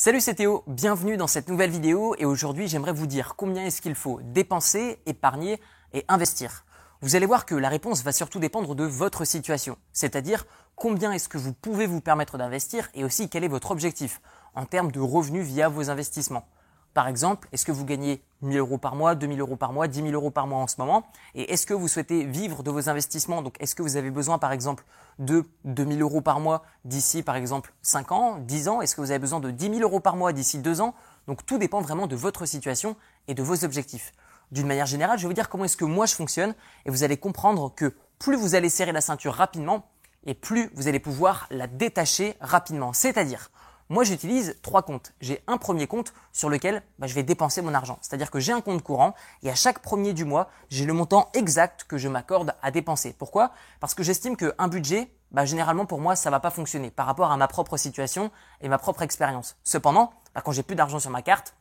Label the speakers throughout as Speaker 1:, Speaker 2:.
Speaker 1: Salut c'est Théo, bienvenue dans cette nouvelle vidéo et aujourd'hui j'aimerais vous dire combien est-ce qu'il faut dépenser, épargner et investir. Vous allez voir que la réponse va surtout dépendre de votre situation, c'est-à-dire combien est-ce que vous pouvez vous permettre d'investir et aussi quel est votre objectif en termes de revenus via vos investissements. Par exemple, est-ce que vous gagnez 1000 euros par mois, 2000 euros par mois, 10 000 euros par mois en ce moment Et est-ce que vous souhaitez vivre de vos investissements Donc, est-ce que vous avez besoin, par exemple, de 2000 euros par mois d'ici, par exemple, 5 ans, 10 ans Est-ce que vous avez besoin de 10 000 euros par mois d'ici 2 ans Donc, tout dépend vraiment de votre situation et de vos objectifs. D'une manière générale, je vais vous dire comment est-ce que moi je fonctionne et vous allez comprendre que plus vous allez serrer la ceinture rapidement et plus vous allez pouvoir la détacher rapidement. C'est-à-dire, moi, j'utilise trois comptes. J'ai un premier compte sur lequel bah, je vais dépenser mon argent. C'est-à-dire que j'ai un compte courant et à chaque premier du mois, j'ai le montant exact que je m'accorde à dépenser. Pourquoi? Parce que j'estime qu'un budget, bah, généralement pour moi, ça va pas fonctionner par rapport à ma propre situation et ma propre expérience. Cependant, bah, quand j'ai plus d'argent sur ma carte,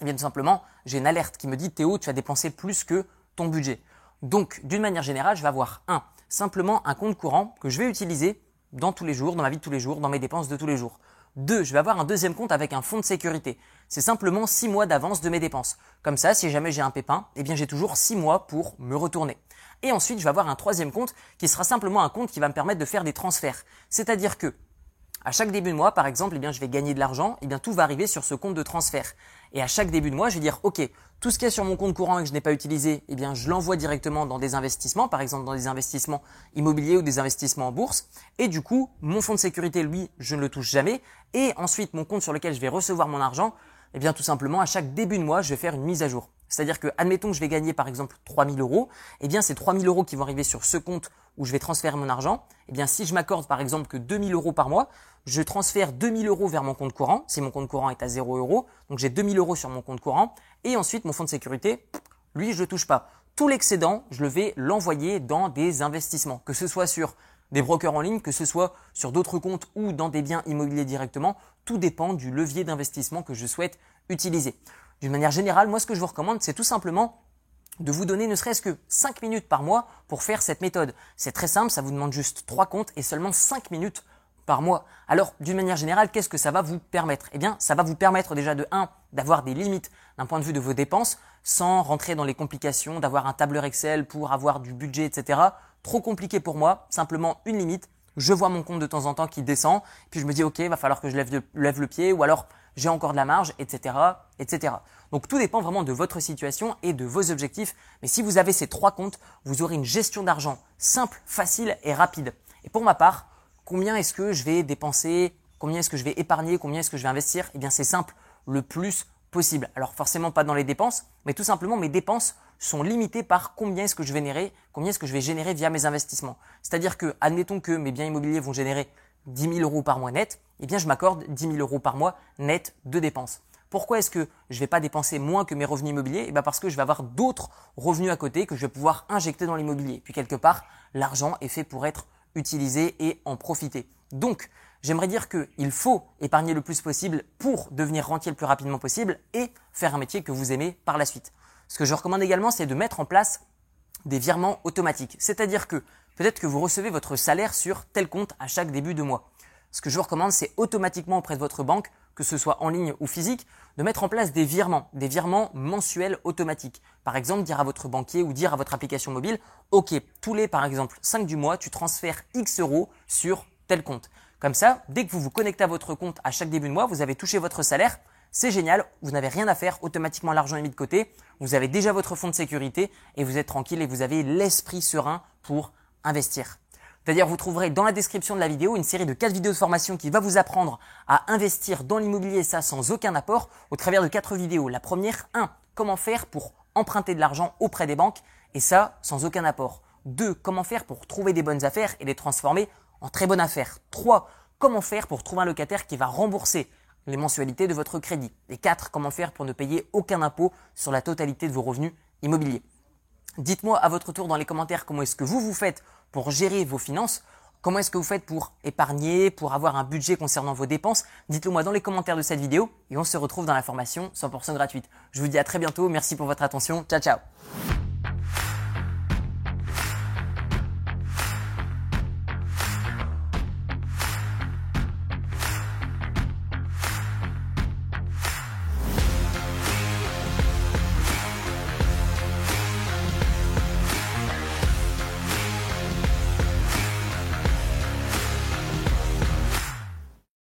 Speaker 1: eh bien tout simplement, j'ai une alerte qui me dit Théo, tu as dépensé plus que ton budget. Donc, d'une manière générale, je vais avoir un simplement un compte courant que je vais utiliser dans tous les jours, dans ma vie de tous les jours, dans mes dépenses de tous les jours. Deux, je vais avoir un deuxième compte avec un fonds de sécurité. C'est simplement six mois d'avance de mes dépenses. Comme ça, si jamais j'ai un pépin, eh bien j'ai toujours six mois pour me retourner. Et ensuite, je vais avoir un troisième compte qui sera simplement un compte qui va me permettre de faire des transferts. C'est-à-dire que à chaque début de mois, par exemple, eh bien, je vais gagner de l'argent, eh bien, tout va arriver sur ce compte de transfert. Et à chaque début de mois, je vais dire, OK, tout ce qui est sur mon compte courant et que je n'ai pas utilisé, eh bien, je l'envoie directement dans des investissements, par exemple, dans des investissements immobiliers ou des investissements en bourse. Et du coup, mon fonds de sécurité, lui, je ne le touche jamais. Et ensuite, mon compte sur lequel je vais recevoir mon argent, eh bien, tout simplement, à chaque début de mois, je vais faire une mise à jour. C'est-à-dire que, admettons que je vais gagner par exemple 3000 euros, eh bien ces 3000 euros qui vont arriver sur ce compte où je vais transférer mon argent, eh bien si je m'accorde par exemple que 2000 euros par mois, je transfère 2000 euros vers mon compte courant, si mon compte courant est à 0 euros, donc j'ai 2000 euros sur mon compte courant, et ensuite mon fonds de sécurité, lui je ne touche pas. Tout l'excédent, je le vais l'envoyer dans des investissements, que ce soit sur des brokers en ligne, que ce soit sur d'autres comptes ou dans des biens immobiliers directement, tout dépend du levier d'investissement que je souhaite utiliser. D'une manière générale, moi ce que je vous recommande, c'est tout simplement de vous donner ne serait-ce que 5 minutes par mois pour faire cette méthode. C'est très simple, ça vous demande juste 3 comptes et seulement 5 minutes par mois. Alors, d'une manière générale, qu'est-ce que ça va vous permettre? Eh bien, ça va vous permettre déjà de 1, d'avoir des limites d'un point de vue de vos dépenses, sans rentrer dans les complications, d'avoir un tableur Excel pour avoir du budget, etc. Trop compliqué pour moi, simplement une limite. Je vois mon compte de temps en temps qui descend, puis je me dis, ok, va falloir que je lève, lève le pied, ou alors j'ai encore de la marge, etc., etc. Donc tout dépend vraiment de votre situation et de vos objectifs. Mais si vous avez ces trois comptes, vous aurez une gestion d'argent simple, facile et rapide. Et pour ma part, combien est-ce que je vais dépenser, combien est-ce que je vais épargner, combien est-ce que je vais investir? Eh bien c'est simple, le plus possible. Alors forcément pas dans les dépenses, mais tout simplement mes dépenses sont limitées par combien est-ce que je vais générer, combien est-ce que je vais générer via mes investissements. C'est-à-dire que, admettons que mes biens immobiliers vont générer 10 000 euros par mois net, eh bien je m'accorde 10 000 euros par mois net de dépenses. Pourquoi est-ce que je ne vais pas dépenser moins que mes revenus immobiliers? Eh bien parce que je vais avoir d'autres revenus à côté que je vais pouvoir injecter dans l'immobilier. Puis quelque part, l'argent est fait pour être utilisé et en profiter. Donc, j'aimerais dire qu'il faut épargner le plus possible pour devenir rentier le plus rapidement possible et faire un métier que vous aimez par la suite. Ce que je recommande également, c'est de mettre en place des virements automatiques. C'est-à-dire que peut-être que vous recevez votre salaire sur tel compte à chaque début de mois. Ce que je vous recommande, c'est automatiquement auprès de votre banque, que ce soit en ligne ou physique, de mettre en place des virements, des virements mensuels automatiques. Par exemple, dire à votre banquier ou dire à votre application mobile, OK, tous les, par exemple, 5 du mois, tu transfères X euros sur tel compte. Comme ça, dès que vous vous connectez à votre compte à chaque début de mois, vous avez touché votre salaire, c'est génial, vous n'avez rien à faire, automatiquement l'argent est mis de côté, vous avez déjà votre fonds de sécurité et vous êtes tranquille et vous avez l'esprit serein pour investir. D'ailleurs, vous trouverez dans la description de la vidéo une série de 4 vidéos de formation qui va vous apprendre à investir dans l'immobilier, ça sans aucun apport, au travers de 4 vidéos. La première, 1. Comment faire pour emprunter de l'argent auprès des banques, et ça sans aucun apport. 2. Comment faire pour trouver des bonnes affaires et les transformer en très bonnes affaires. 3. Comment faire pour trouver un locataire qui va rembourser les mensualités de votre crédit. Et 4. Comment faire pour ne payer aucun impôt sur la totalité de vos revenus immobiliers. Dites-moi à votre tour dans les commentaires comment est-ce que vous vous faites pour gérer vos finances. Comment est-ce que vous faites pour épargner, pour avoir un budget concernant vos dépenses Dites-le moi dans les commentaires de cette vidéo et on se retrouve dans la formation 100% gratuite. Je vous dis à très bientôt, merci pour votre attention, ciao ciao